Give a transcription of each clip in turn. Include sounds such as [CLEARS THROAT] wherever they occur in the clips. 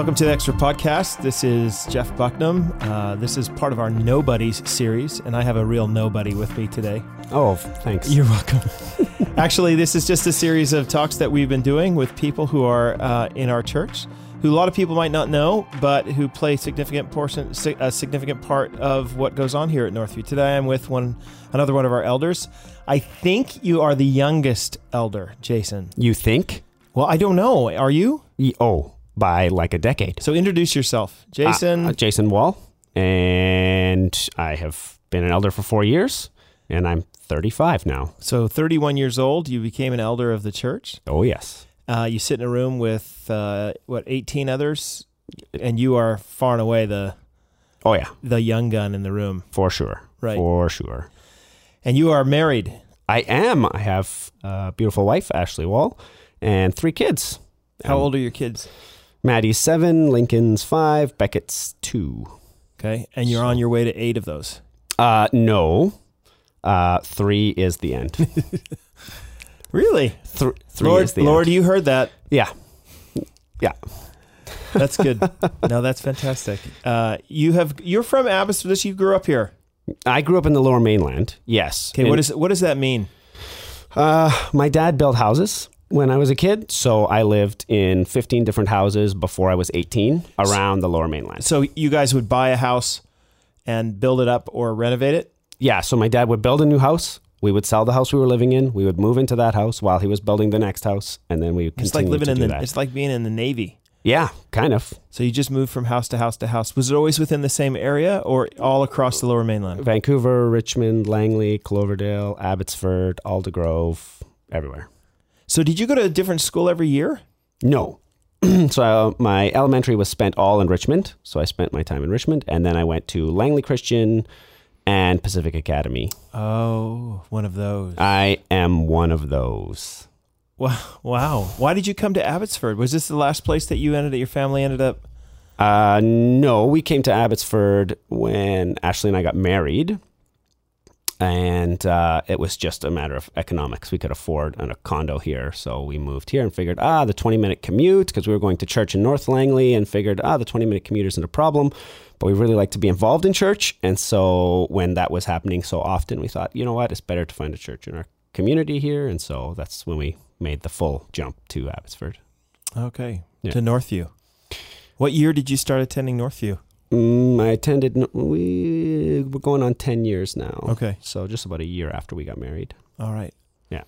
Welcome to the Extra Podcast. This is Jeff Bucknam. Uh, this is part of our Nobodies series, and I have a real nobody with me today. Oh, thanks. You're welcome. [LAUGHS] Actually, this is just a series of talks that we've been doing with people who are uh, in our church, who a lot of people might not know, but who play significant portion, a significant part of what goes on here at Northview. Today, I'm with one another one of our elders. I think you are the youngest elder, Jason. you think? Well, I don't know. Are you? Oh, by like a decade. So introduce yourself, Jason. Uh, Jason Wall, and I have been an elder for four years, and I'm 35 now. So, 31 years old, you became an elder of the church. Oh yes. Uh, you sit in a room with uh, what 18 others, and you are far and away the Oh yeah, the young gun in the room. for sure. Right. For sure. And you are married. I am. I have a beautiful wife, Ashley Wall, and three kids. How Um, old are your kids? Maddie's seven, Lincoln's five, Beckett's two. Okay, and you're on your way to eight of those. Uh, no. Uh, three is the end. [LAUGHS] Really, Th- three Lord? is the Lord, end. you heard that? Yeah. Yeah. That's good. [LAUGHS] no, that's fantastic. Uh, you have you're from Abbotsford. You grew up here. I grew up in the Lower Mainland. Yes. Okay, And, what is what does that mean? Uh, my dad built houses when I was a kid, so I lived in 15 different houses before I was 18 around the Lower Mainland. So you guys would buy a house and build it up or renovate it. Yeah, so my dad would build a new house. We would sell the house we were living in. We would move into that house while he was building the next house, and then we would It's like living to in do the. that. It's like being in the Navy. yeah, kind of. So you just moved from house to house to house. Was it always within the same area or all across the Lower Mainland? Vancouver, Richmond, Langley, Cloverdale, Abbotsford, Aldergrove, everywhere. So did you go to a different school every year? No. [CLEARS THROAT] so uh, my elementary was spent all in Richmond. So I spent my time in Richmond, and then I went to Langley Christian and Pacific Academy. Oh, one of those. I am one of those. Wow. Wow. Why did you come to Abbotsford? Was this the last place that you ended your family ended up? Uh, no, we came to Abbotsford when Ashley and I got married. And uh, it was just a matter of economics. We could afford a condo here. So we moved here and figured, ah, the 20 minute commute, because we were going to church in North Langley, and figured, ah, the 20 minute commute isn't a problem. But we really like to be involved in church. And so when that was happening so often, we thought, you know what, it's better to find a church in our community here. And so that's when we made the full jump to Abbotsford. Okay. Yeah. To Northview. What year did you start attending Northview? Mm, I attended. We we're going on ten years now. Okay. so just about a year after we got married. All right. Yeah.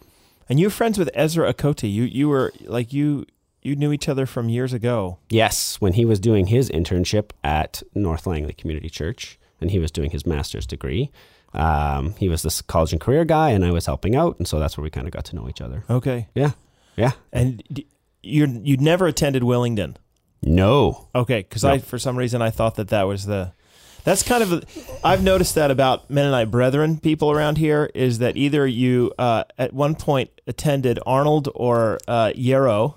And you're friends with Ezra Akoti. You you were like you you knew each other from years ago. Yes, when he was doing his internship at North Langley Community Church, and he was doing his master's degree. Um, he was this college and career guy, and I was helping out, and so that's where we kind of got to know each other. Okay. Yeah, yeah. And you you'd never attended Willingdon. No, Okay, because I for some reason I thought that that was the. That's kind of. A, I've noticed that about Mennonite Brethren people around here is that either you uh, at one point attended Arnold or uh, Yarrow,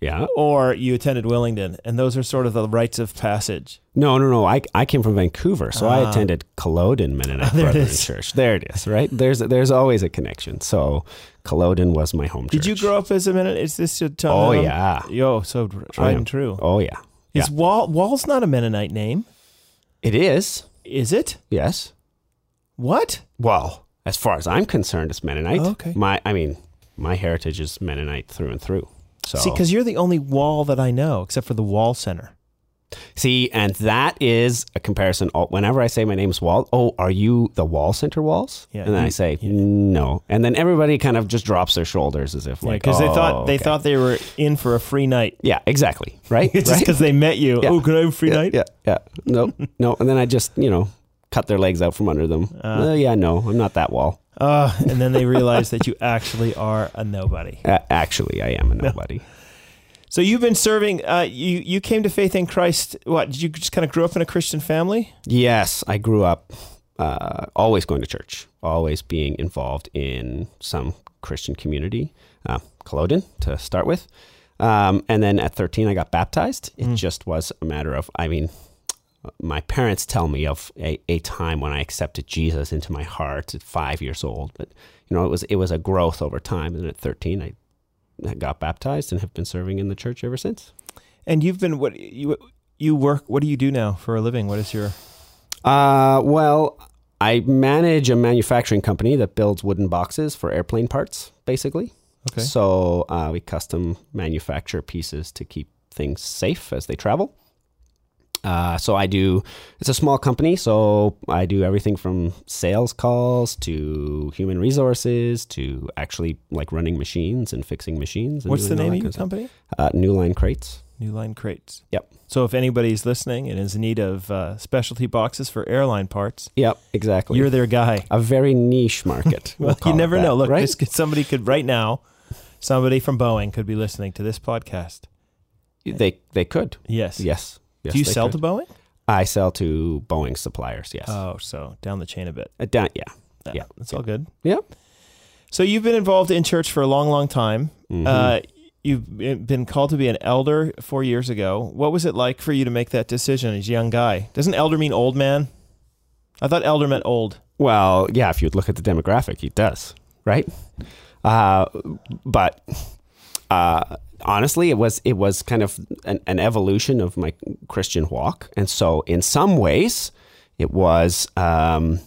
yeah, or you attended Willingdon, and those are sort of the rites of passage. no, no, no. I I came from Vancouver, so I Ah. attended Culloden Mennonite [LAUGHS] There it Brethren is. Church. There it is. Right there's there's always a connection. So Culloden was my home Did you grow up as a Mennonite? Is this your tongue? Oh yeah, Yo, so tried and true. oh yeah. Is Wall Wall's not a Mennonite name? It is. Is it? Yes. What? Well, as far as I'm concerned, it's Mennonite. Oh, okay. My, I mean, my heritage is Mennonite through and through. So See, because you're the only Wall that I know, except for the Wall Center. see, and that is a comparison. Oh, Whenever I say my name's Wall, oh, are you the Wall Center Walls? Yeah, And then I you- say no, and then everybody kind of just drops their shoulders as if like, because they thought oh, they okay. thought they were in for a free night. yeah, exactly, [LAUGHS] right, Just right. because they met you. Yeah. Oh, can I have a free yeah, night? yeah, yeah, no, [LAUGHS] no, and then I just you know cut their legs out from under them. Uh. Uh, yeah, no, I'm not that Wall. Uh, and then they [LAUGHS] realize that you actually are a nobody. Uh, actually, I am a nobody. So you've been serving. Uh, you you came to faith in Christ. What did you just kind of grew up in a Christian family? Yes, I grew up uh, always going to church, always being involved in some Christian community. Uh, Culloden to start with, um, and then at 13 I got baptized. It just was a matter of, I mean, my parents tell me of a, a time when I accepted Jesus into my heart at five years old, but you know it was it was a growth over time. And at 13 I I got baptized and have been serving in the church ever since. And you've been what you you work? What do you do now for a living? What is your Uh, well, I manage a manufacturing company that builds wooden boxes for airplane parts, basically. okay? So uh, we custom manufacture pieces to keep things safe as they travel. Uh, so I do. It's a small company, so I do everything from sales calls to human resources to actually like running machines and fixing machines. And What's the name of your company? Uh, New Line Crates. New Line Crates. Yep. So if anybody's listening and is in need of uh, specialty boxes for airline parts, Yep, exactly. you're their guy. a very niche market. [LAUGHS] we'll Well, you never that, know. Look, right? this could, somebody could right now, somebody from Boeing could be listening to this podcast. they they could. Yes. Yes. Yes Do you sell could. to Boeing? I sell to Boeing suppliers. Yes. Oh, so down the chain a bit. Uh, down, yeah. Yeah, Yeah. that's all good. Yeah. So you've been involved in church for a long, long time. Mhm. Uh, you've been called to be an elder four years ago. What was it like for you to make that decision as a young guy? Doesn't elder mean old man? I thought elder meant old. Well, yeah, if you look at the demographic, it does, right? Uh, but uh, honestly, it was it was kind of an, an evolution of my Christian walk, and so in some ways, it was um,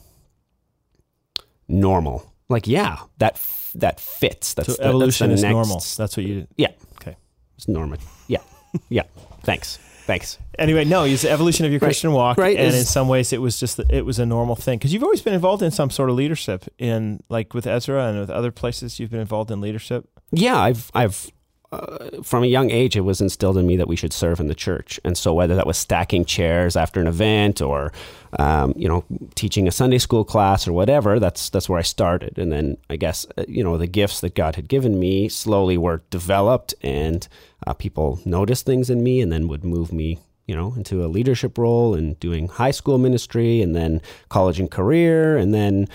normal. Like, yeah, that f- that fits. That's So the, that's evolution the is next- normal. That's what you. Yeah. Okay. It's normal. Yeah, [LAUGHS] yeah. Thanks, thanks. Anyway, no, it's the evolution of your Right. Christian walk, Right, and is- in some ways, it was just it was a normal thing because you've always been involved in some sort of leadership in like with Ezra and with other places. You've been involved in leadership. yeah, I've I've uh, from a young age it was instilled in me that we should serve in the church, and so whether that was stacking chairs after an event or um, you know teaching a Sunday school class or whatever, that's that's where I started, and then I guess uh, you know the gifts that God had given me slowly were developed, and uh, people noticed things in me, and then would move me. You know, into a leadership role and doing high school ministry, and then college and career, and then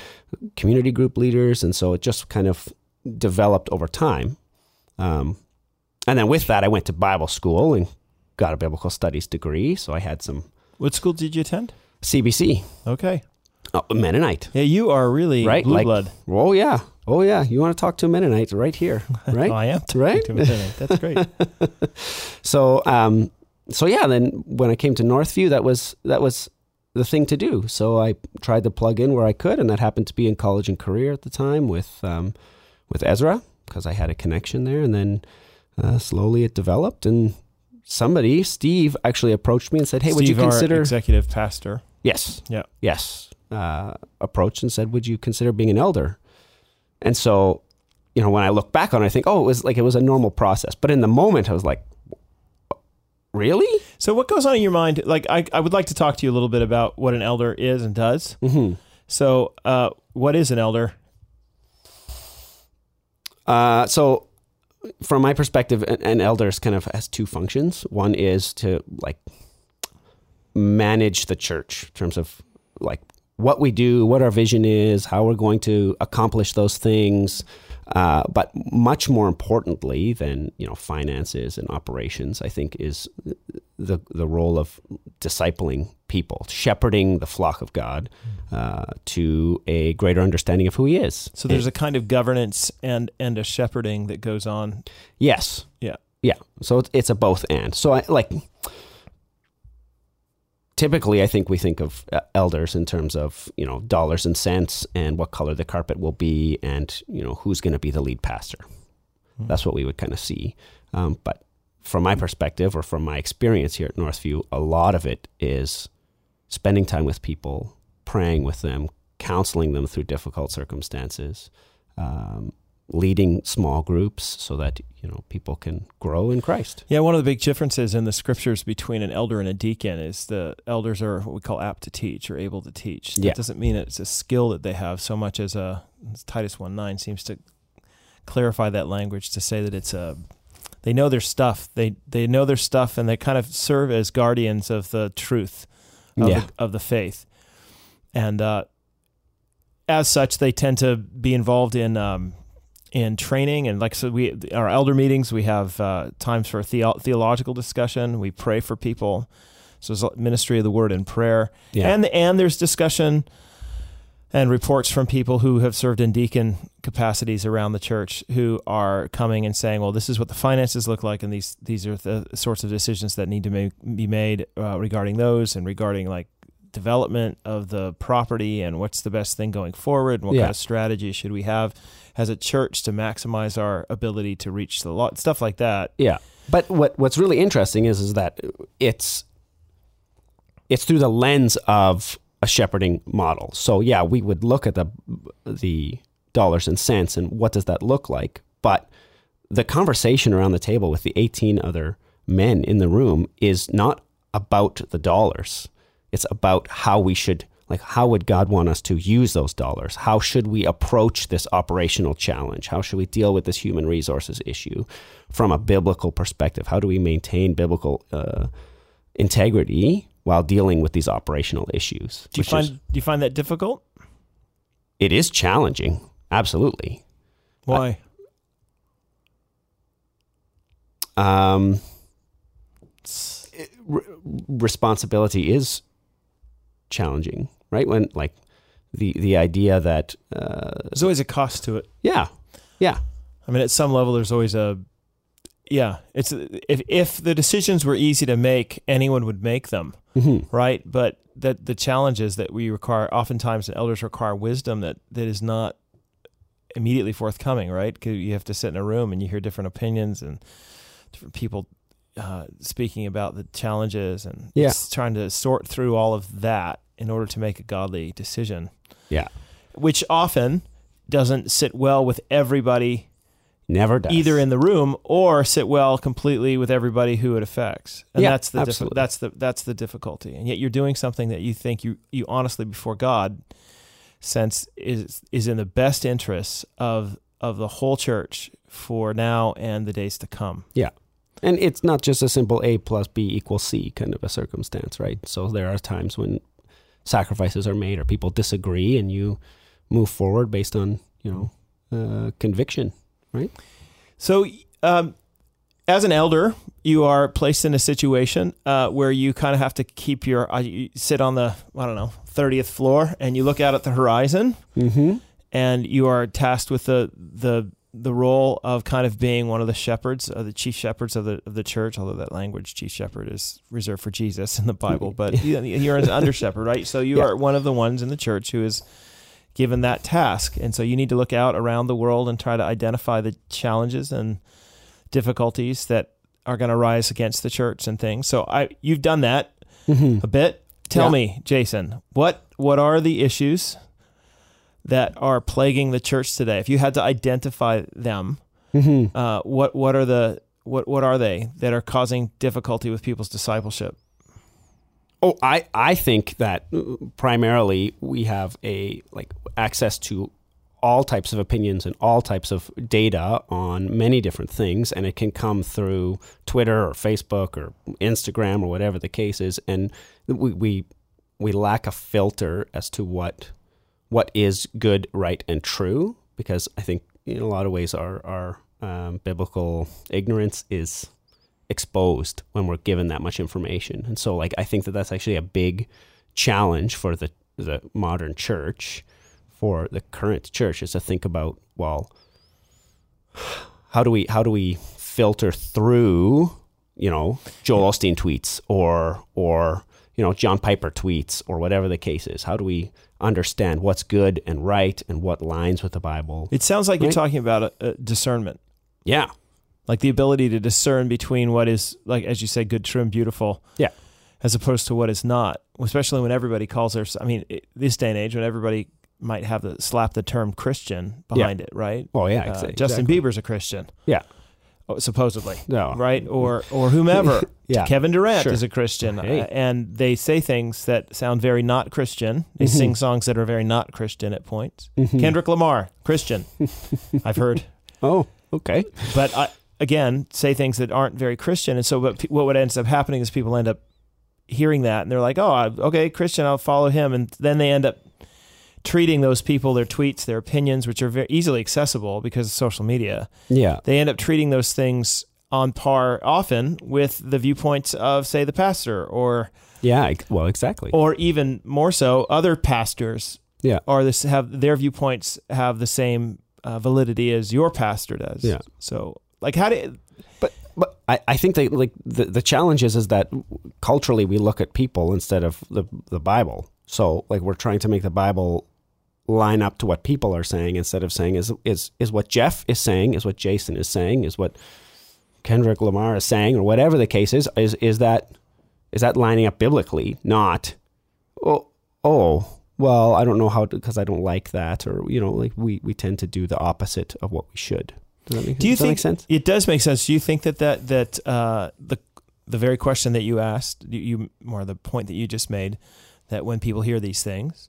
community group leaders, and so it just kind of developed over time. Um, and then with that, I went to Bible school and got a biblical studies degree. So I had some What school did you attend? CBC, Okay. oh, Mennonite. Yeah, you are really Right, blue like- blood. Oh yeah, oh yeah. You want to talk to a Mennonite right here, [LAUGHS] right? Oh, I am. Right? That's great. [LAUGHS] so um, so yeah. Then when I came to Northview, that was that was the thing to do. So I tried to plug in where I could, and that happened to be in college and career at the time with um, with Ezra because I had a connection there, and then uh, slowly it developed and. Somebody, Steve, actually approached me and said, "Hey, would you Steve, our consider?" executive pastor? Yes. Yeah. Yes. Uh, approached and said, "Would you consider being an elder?" And so, you know, when I look back on it, I think, "Oh, it was like it was a normal process." But in the moment, I was like, "Really?" So, what goes on in your mind? Like, I, I would like to talk to you a little bit about what an elder is and does. hmm So, uh, what is an elder? Uh, so, from my perspective, an, an elder is kind of has two functions. One is to like manage the church in terms of like what we do, what our vision is, how we're going to accomplish those things. Uh, but much more importantly than you know finances and operations, I think is the the role of discipling people, shepherding the flock of God uh, to a greater understanding of who He is. So, there's a kind of governance and and a shepherding that goes on. Yes. Yeah. Yeah. So it's, it's a both and. So I like typically I think we think of uh, elders in terms of, you know, dollars and cents and what color the carpet will be and, you know, who's going to be the lead pastor. Hmm. That's what we would kind of see. Um, but from my perspective or from my experience here at Northview, a lot of it is spending time with people, praying with them, counseling them through difficult circumstances, um, leading small groups so that you know people can grow in Christ. Yeah, one of the big differences in the scriptures between an elder and a deacon is the elders are what we call apt to teach or able to teach. That Yeah. doesn't mean it's a skill that they have so much as a Titus 1 9 seems to clarify that language to say that it's a they know their stuff. They they know their stuff and they kind of serve as guardians of the truth of, Yeah. the, of the faith. And uh, as such, they tend to be involved in um, in training. And like so we our elder meetings we have uh, times for theo- theological discussion. We pray for people. So there's ministry of the word and prayer. Yeah. and and there's discussion and reports from people who have served in deacon capacities around the church who are coming and saying, "Well, this is what the finances look like, and these these are the sorts of decisions that need to ma- be made uh, regarding those and regarding like development of the property and what's the best thing going forward and what Yeah. kind of strategy should we have as a church to maximize our ability to reach the lot, stuff like that." Yeah. But what what's really interesting is is that it's it's through the lens of a shepherding model. So yeah, we would look at the the dollars and cents and what does that look like? But the conversation around the table with the 18 other men in the room is not about the dollars. It's about how we should like how would God want us to use those dollars? How should we approach this operational challenge? How should we deal with this human resources issue from a biblical perspective? How do we maintain biblical uh, integrity while dealing with these operational issues? Do you find is- do you find that difficult? it is challenging? Absolutely. Why? Um, re- responsibility is challenging, right? When like the the idea that uh, There's always a cost to it. yeah, yeah, I mean, at some level, there's always a yeah. It's if if the decisions were easy to make, anyone would make them, hmm right? But that the challenges that we require, oftentimes, and elders require wisdom that that is not immediately forthcoming, right? Because you have to sit in a room and you hear different opinions and different people uh, speaking about the challenges and Yeah. trying to sort through all of that in order to make a godly decision. Yeah. which often doesn't sit well with everybody never does either in the room or sit well completely with everybody who it affects. And Yeah, that's the diffi- absolutely. that's the that's the difficulty. And yet you're doing something that you think you you honestly before God sense is is in the best interests of of the whole church for now and the days to come. Yeah. And it's not just a simple A plus B equals C kind of a circumstance, right? So there are times when sacrifices are made or people disagree and you move forward based on, you know, uh, conviction. Right? So, um, as an elder, you are placed in a situation uh, where you kind of have to keep your uh, you sit on the I don't know thirtieth floor and you look out at the horizon Mm-hmm. and you are tasked with the the the role of kind of being one of the shepherds, uh, the chief shepherds of the of the church. Although that language, chief shepherd, is reserved for Jesus in the Bible, but [LAUGHS] you- you're an under shepherd, right? So you Yeah. are one of the ones in the church who is given that task, and so you need to look out around the world and try to identify the challenges and difficulties that are going to rise against the church and things. So I, you've done that Mm-hmm. a bit. Tell Yeah. me, Jason, what what are the issues that are plaguing the church today? If you had to identify them, Mm-hmm. uh, what what are the what what are they that are causing difficulty with people's discipleship? Oh, I, I think that primarily we have a like access to all types of opinions and all types of data on many different things, and it can come through Twitter or Facebook or Instagram or whatever the case is, and we we, we lack a filter as to what what is good, right, and true, because I think in a lot of ways our our um, biblical ignorance is exposed when we're given that much information. And so like I think that that's actually a big challenge for the the modern church for the current church is to think about well how do we how do we filter through you know Joel Osteen tweets or or you know John Piper tweets or whatever the case is how do we understand what's good and right and what lines with the Bible It sounds like you're talking about a, a discernment, yeah like the ability to discern between what is like as you say, good, true, and beautiful, Yeah. as opposed to what is not. Especially when everybody calls their, I mean, it, this day and age when everybody might have the slap the term Christian behind it, right? well yeah Uh, exa- Justin exactly. Bieber's a Christian. Yeah. Oh, supposedly. no Right? Or or whomever. [LAUGHS] yeah Kevin Durant Sure. is a Christian. Hey. uh, and they say things that sound very not Christian. They Mhm. sing songs that are very not Christian at points. Mhm. Kendrick Lamar, Christian. [LAUGHS] I've heard. oh okay But I, again, say things that aren't very Christian. And so what, what ends up happening is people end up hearing that and they're like, oh, okay, Christian, I'll follow him. And then they end up treating those people, their tweets, their opinions, which are very easily accessible because of social media, yeah they end up treating those things on par often with the viewpoints of, say, the pastor or Yeah, well, exactly. or even more so, other pastors Yeah. are this have their viewpoints have the same uh, validity as your pastor does. Yeah. So, like, how do But but I, I think that like the, the challenge is is that culturally we look at people instead of the the Bible. So like we're trying to make the Bible line up to what people are saying instead of saying is is is what Jeff is saying, is what Jason is saying, is what Kendrick Lamar is saying, or whatever the case is, is is that is that lining up biblically, not oh oh well I don't know how to because I don't like that or you know like we we tend to do the opposite of what we should. Does that make, Do you think sense? it does make sense? Do you think that that that uh, the the very question that you asked, you, you or the point that you just made, that when people hear these things,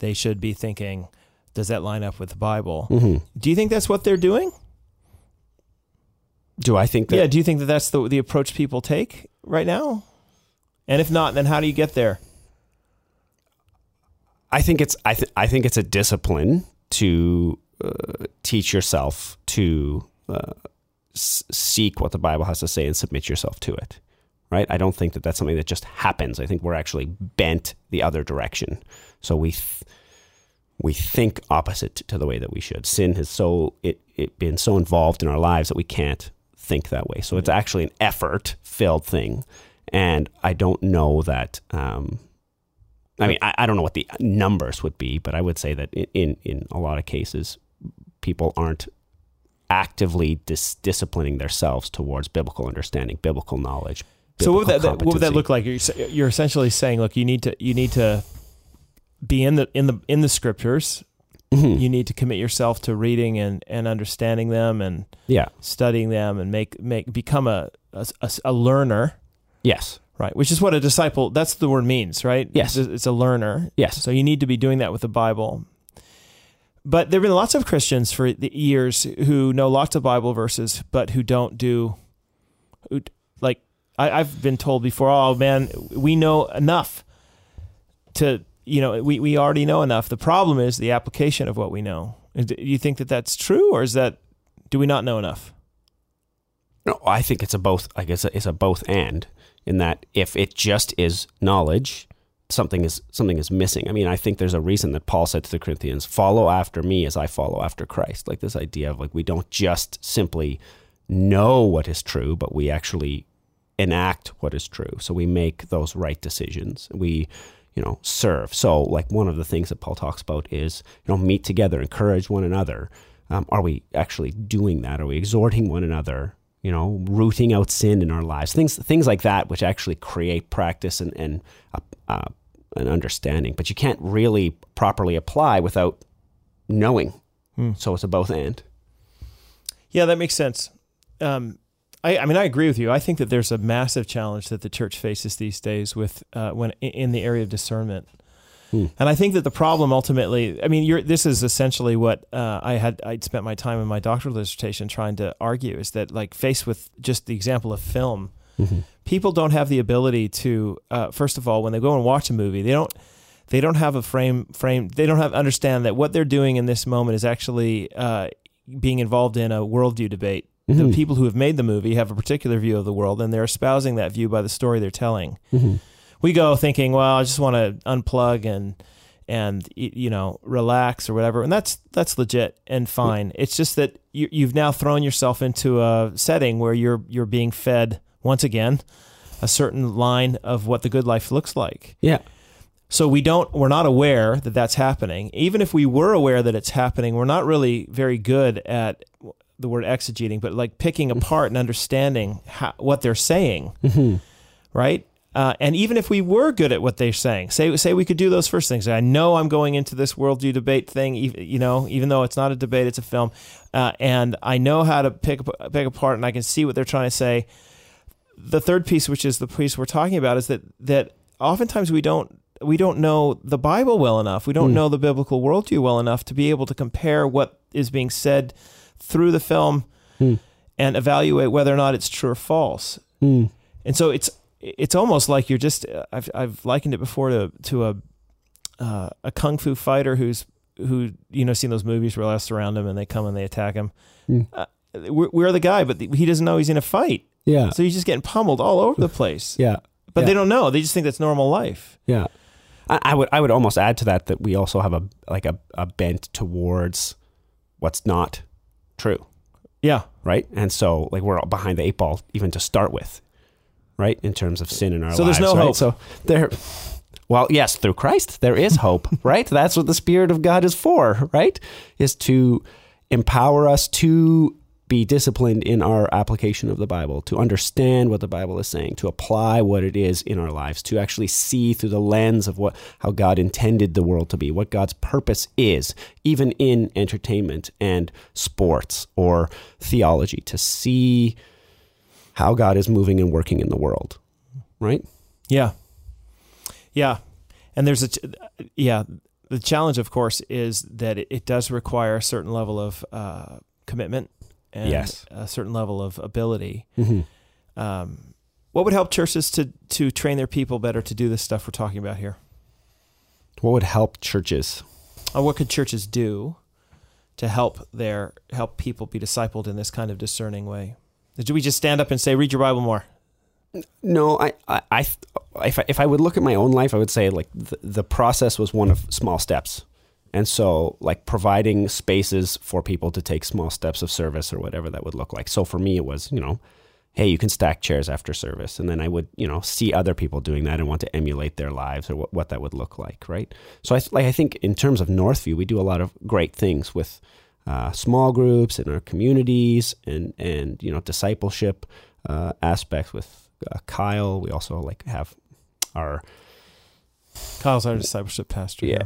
they should be thinking, does that line up with the Bible? hmm Do you think that's what they're doing? Do I think that? yeah. Do you think that that's the the approach people take right now? And if not, then how do you get there? I think it's I, th- I think it's a discipline to uh, teach yourself to uh, s- seek what the Bible has to say and submit yourself to it. Right? I don't think that that's something that just happens. I think we're actually bent the other direction. So we th- we think opposite to the way that we should. Sin has so it, it been so involved in our lives that we can't think that way. So it's actually an effort filled thing, and I don't know that. Um, I mean, I, I don't know what the numbers would be, but I would say that in in, a lot of cases, people aren't actively dis- disciplining themselves towards biblical understanding, biblical knowledge. So what would that, that what would that look like? You're, you're essentially saying, look, you need to you need to be in the in the in the scriptures. Mhm. You need to commit yourself to reading and, and understanding them and Yeah. studying them and make make become a a, a- a learner, Yes. right? Which is what a disciple. That's the word means, right? Yes. it's, it's a learner. Yes. So you need to be doing that with the Bible. But there have been lots of Christians for the years who know lots of Bible verses, but who don't do, who, like I, I've been told before. Oh man, we know enough to you know we we already know enough. The problem is the application of what we know. Do you think that that's true, or is that do we not know enough? No, I think it's a both. I guess it's a both and in that if it just is knowledge, something is something is missing. I mean, I think there's a reason that Paul said to the Corinthians, "Follow after me as I follow after Christ." Like this idea of like we don't just simply know what is true, but we actually enact what is true. So we make those right decisions. We you know serve. So like one of the things that Paul talks about is you know meet together, encourage one another. Um, are we actually doing that? Are we exhorting one another? You know, rooting out sin in our lives, things things like that, which actually create practice and and uh, uh, an understanding. But you can't really properly apply without knowing. Hmm. So it's a both and. Yeah, that makes sense. Um, I, I mean, I agree with you. I think that there's a massive challenge that the church faces these days with uh, when in the area of discernment. Hmm. And I think that the problem ultimately, I mean, you're, this is essentially what uh, I had. I'd spent my time in my doctoral dissertation trying to argue is that, like, faced with just the example of film, Mm-hmm. people don't have the ability to. Uh, first of all, when they go and watch a movie, they don't. They don't have a frame. Frame. They don't have understand that what they're doing in this moment is actually uh, being involved in a worldview debate. The Mhm. people who have made the movie have a particular view of the world, and they're espousing that view by the story they're telling Mm-hmm. we go thinking, well, I just want to unplug and and you know relax or whatever, and that's that's legit and fine. It's just that you, you've now thrown yourself into a setting where you're you're being fed once again a certain line of what the good life looks like. Yeah. So we don't we're not aware that that's happening. Even if we were aware that it's happening, we're not really very good at the word exegeting, but like picking apart and understanding how, what they're saying Mm-hmm. right? Uh, and even if we were good at what they're saying, say say we could do those first things. I know I'm going into this worldview debate thing, you know, even though it's not a debate, it's a film, uh, and I know how to pick pick apart, and I can see what they're trying to say. The third piece, which is the piece we're talking about, is that that oftentimes we don't we don't know the Bible well enough. We don't Hmm. know the biblical worldview well enough to be able to compare what is being said through the film Hmm. and evaluate whether or not it's true or false. Mm. And so it's it's almost like you're just I've I've likened it before to to a uh, a kung fu fighter who's who you know seen those movies where they surround him and they come and they attack him. Mm. Uh, we're, we're the guy, but he doesn't know he's in a fight, Yeah. so he's just getting pummeled all over the place. Yeah. But they don't know; they just think that's normal life. Yeah. I, I would I would almost add to that that we also have a like a, a bent towards what's not true, Yeah. right? And so like we're behind the eight ball even to start with, right? In terms of sin in our So lives. there's no right? hope. So there well, yes, through Christ there is hope, [LAUGHS] right? That's what the Spirit of God is for, right? Is to empower us to be disciplined in our application of the Bible, to understand what the Bible is saying, to apply what it is in our lives, to actually see through the lens of what how God intended the world to be, what God's purpose is, even in entertainment and sports or theology, to see how God is moving and working in the world, right? Yeah. Yeah. And there's a, ch- yeah, the challenge, of course, is that it, does require a certain level of uh, commitment and Yes. a certain level of ability. Mm-hmm. Um, what would help churches to, to train their people better to do this stuff we're talking about here? What would help churches? Or what could churches do to help their help people be discipled in this kind of discerning way? Do we just stand up and say, "Read your Bible more"? No, I, I, I if I, if I would look at my own life, I would say like the, the process was one of small steps, and so like providing spaces for people to take small steps of service or whatever that would look like. So for me, it was you know, hey, you can stack chairs after service, and then I would you know see other people doing that and want to emulate their lives or what, what that would look like, right? So I like I think in terms of Northview, we do a lot of great things with. Uh, small groups in our communities and and you know discipleship uh, aspects with uh, Kyle. We also like have our Kyle's our discipleship pastor. yeah.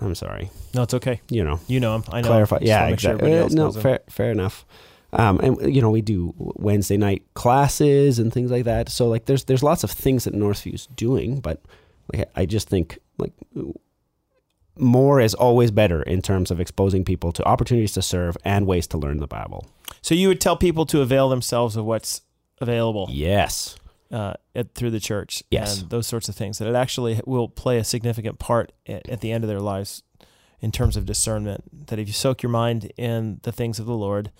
I'm sorry. No, it's okay. You know, You know him. I know. clarify. him. Yeah, wanna sure exactly. Uh, no, fair, fair enough. Um, and you know, we do Wednesday night classes and things like that. So like, there's there's lots of things that Northview's doing, but like, I just think like more is always better in terms of exposing people to opportunities to serve and ways to learn the Bible. So you would tell people to avail themselves of what's available Yes. Uh, at, through the church Yes. and those sorts of things. That it actually will play a significant part at, at the end of their lives in terms of discernment. That if you soak your mind in the things of the Lord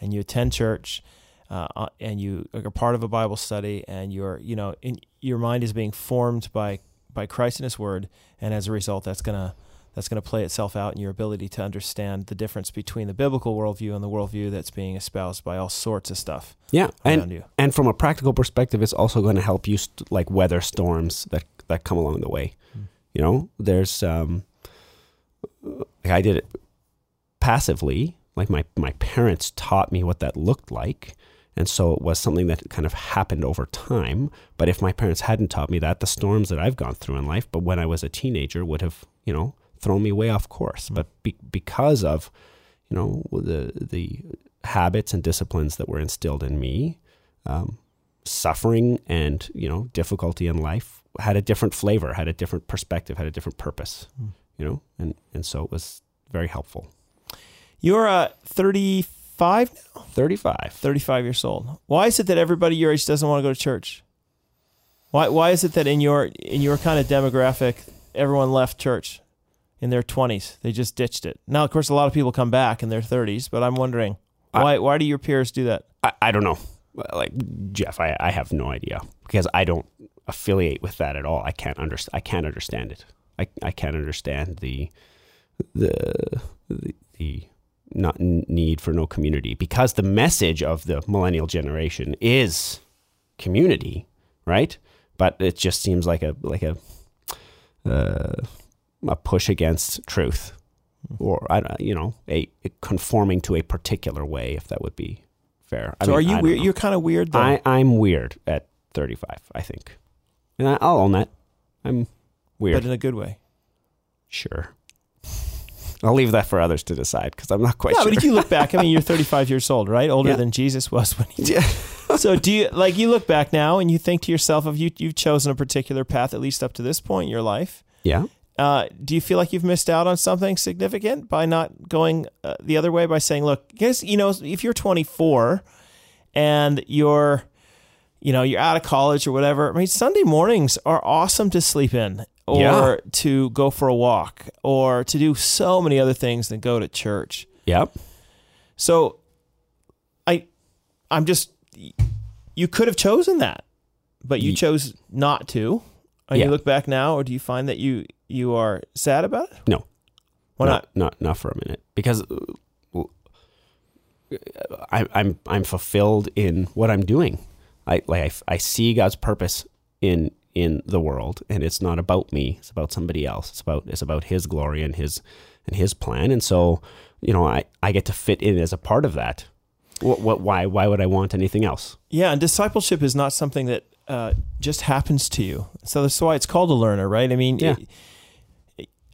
and you attend church uh, uh, and you are part of a Bible study and you're you know in, your mind is being formed by by Christ and His Word, and as a result, that's gonna that's going to play itself out in your ability to understand the difference between the biblical worldview and the worldview that's being espoused by all sorts of stuff Yeah, around and you. and from a practical perspective, it's also going to help you st- like weather storms that that come along the way. Mm. You know, there's um, like I did it passively. Like my my parents taught me what that looked like, and so it was something that kind of happened over time. But if my parents hadn't taught me that, the storms that I've gone through in life, but when I was a teenager, would have you know thrown me way off course. But be- because of you know the the habits and disciplines that were instilled in me, um, suffering and you know difficulty in life had a different flavor, had a different perspective, had a different purpose. Mm. You know, and and so it was very helpful. You're uh, 35 now? Thirty five. 35 years old. Why is it that everybody your age doesn't want to go to church? Why, why is it that in your in your kind of demographic, everyone left church in their 20s? They just ditched it. Now, of course, a lot of people come back in their 30s, but I'm wondering I- why why do your peers do that? I, I don't know. Like Jeff, I, I have no idea because I don't affiliate with that at all. I can't understand. I can't understand it. I, I can't understand the the the, the not need for no community because the message of the millennial generation is community, right? But it just seems like a like a uh, a push against truth, or I don't- you know a, a conforming to a particular way, if that would be fair. I So mean, are you weird? Know. You're kind of weird though. I, I'm weird at 35, I think. And I, I'll own that. I'm weird. but in a good way. sure. I'll leave that for others to decide because I'm not quite No, sure. but if you look back, I mean, you're [LAUGHS] 35 years old, right? Older Yeah. than Jesus was when he Yeah. [LAUGHS] so do you like you look back now and you think to yourself of you you've chosen a particular path at least up to this point in your life yeah. Uh, do you feel like you've missed out on something significant by not going uh, the other way by saying look guess you know if you're 24 and you're you know you're out of college or whatever i mean sunday mornings are awesome to sleep in or Yeah. to go for a walk or to do so many other things than go to church Yep. so I I'm just you could have chosen that, but you chose not to. And Yeah. you look back now, or do you find that you you are sad about it? No. Why not, not? Not not for a minute because uh, I, I'm I'm fulfilled in what I'm doing. I like I, I see God's purpose in in the world, and it's not about me. It's about somebody else. It's about it's about His glory and His and His plan. And so, you know, I I get to fit in as a part of that. What, what why why would I want anything else? Yeah, and discipleship is not something that uh, just happens to you. So that's why it's called a learner, right? I mean, Yeah.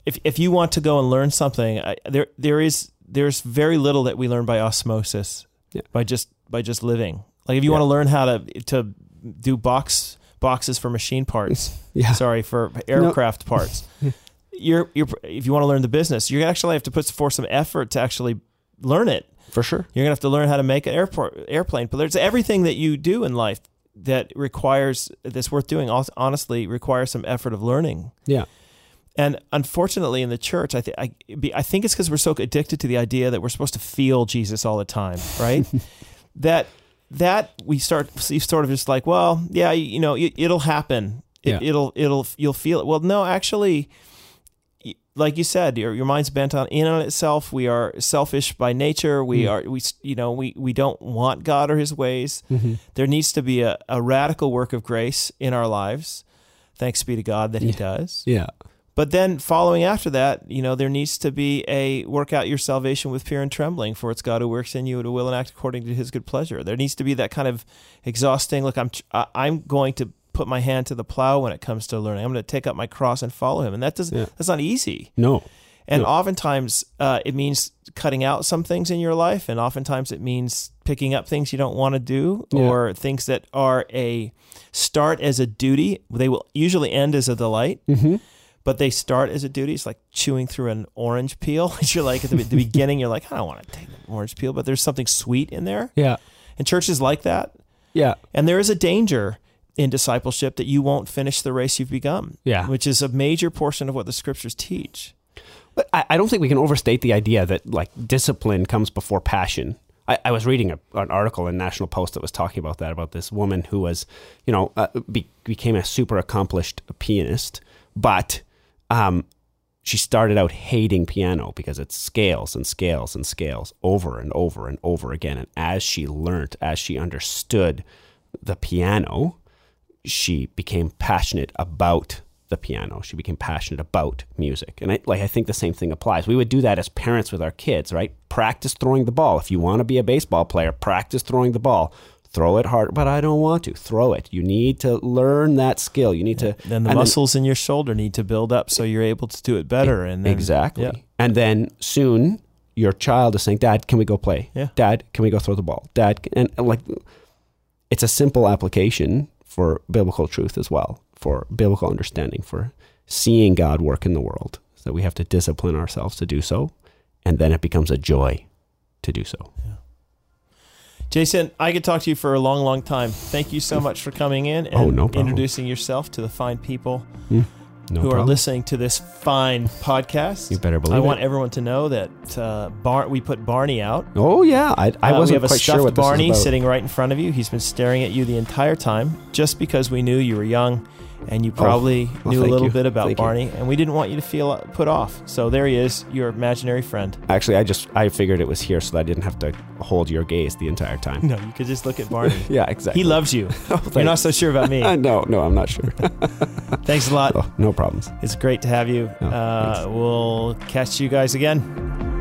If if you want to go and learn something, I, there there is there's very little that we learn by osmosis, Yeah. by just by just living. Like if you Yeah. want to learn how to to do box boxes for machine parts, [LAUGHS] Yeah. sorry for aircraft parts. [LAUGHS] You're you're if you want to learn the business, you actually have to put forth some effort to actually learn it. For sure. You're gonna have to learn how to make an airport airplane. But there's everything that you do in life that requires that's worth doing. hon- Honestly, requires some effort of learning. Yeah. And unfortunately, in the church, I think I, I think it's because we're so addicted to the idea that we're supposed to feel Jesus all the time, right? [LAUGHS] that that we start you sort of just like, well, yeah, you know, it, it'll happen. It, Yeah. It'll it'll you'll feel it. Well, no, actually, like you said, your your mind's bent on in on itself. We are selfish by nature. We Mm. are we you know we we don't want God or His ways. Mm-hmm. There needs to be a, a radical work of grace in our lives. Thanks be to God that He does. Yeah. But then following after that, you know, there needs to be a work out your salvation with fear and trembling, for it's God who works in you to will and act according to his good pleasure. There needs to be that kind of exhausting, look, I'm I'm going to put my hand to the plow when it comes to learning. I'm going to take up my cross and follow him. And that does Yeah. that's not easy. No. And No. oftentimes uh, it means cutting out some things in your life, and oftentimes it means picking up things you don't want to do, Yeah. or things that are a start as a duty. They will usually end as a delight, Mm-hmm. But they start as a duty. It's like chewing through an orange peel. [LAUGHS] you're like at the, the beginning, you're like, I don't want to take an orange peel, but there's something sweet in there. Yeah. And churches like that. Yeah. And there is a danger in discipleship that you won't finish the race you've begun, Yeah. which is a major portion of what the scriptures teach. But I, I don't think we can overstate the idea that like discipline comes before passion. I, I was reading a, an article in National Post that was talking about that about this woman who was, you know, uh, be, became a super accomplished pianist, but um, she started out hating piano because it's scales and scales and scales over and over and over again. And as she learned, as she understood the piano, she became passionate about the piano. She became passionate about music. And I, like I think the same thing applies. We would do that as parents with our kids, right? Practice throwing the ball. If you want to be a baseball player, practice throwing the ball. Throw it hard, but I don't want to. Throw it. You need to learn that skill. You need to Then the muscles in your shoulder need to build up so you're able to do it better. And then, exactly. yeah. And then soon your child is saying, "Dad, can we go play? Yeah. Dad, can we go throw the ball? Dad," and and, like it's a simple application for biblical truth as well, for biblical understanding, for seeing God work in the world. So we have to discipline ourselves to do so, and then it becomes a joy to do so. Jason, I could talk to you for a long, long time. Thank you so much for coming in and Oh, no introducing yourself to the fine people No who are listening to this fine podcast. You better believe I it. want everyone to know that uh, Bar- we put Barney out. Oh yeah, I, I Uh, wasn't a quite sure what this Barney is about. sitting right in front of you. He's been staring at you the entire time, just because we knew you were young, and you probably Oh, well, knew a little you. bit about Thank you. Barney, and we didn't want you to feel uh, put off. So there he is, your imaginary friend. Actually, I just I figured it was here so that I didn't have to hold your gaze the entire time. No, you could just look at Barney. [LAUGHS] yeah, exactly. he loves you. [LAUGHS] You're not so sure about me. [LAUGHS] no, no, I'm not sure. Thanks a lot. oh, no problems. It's great to have you. Oh, uh, we'll catch you guys again.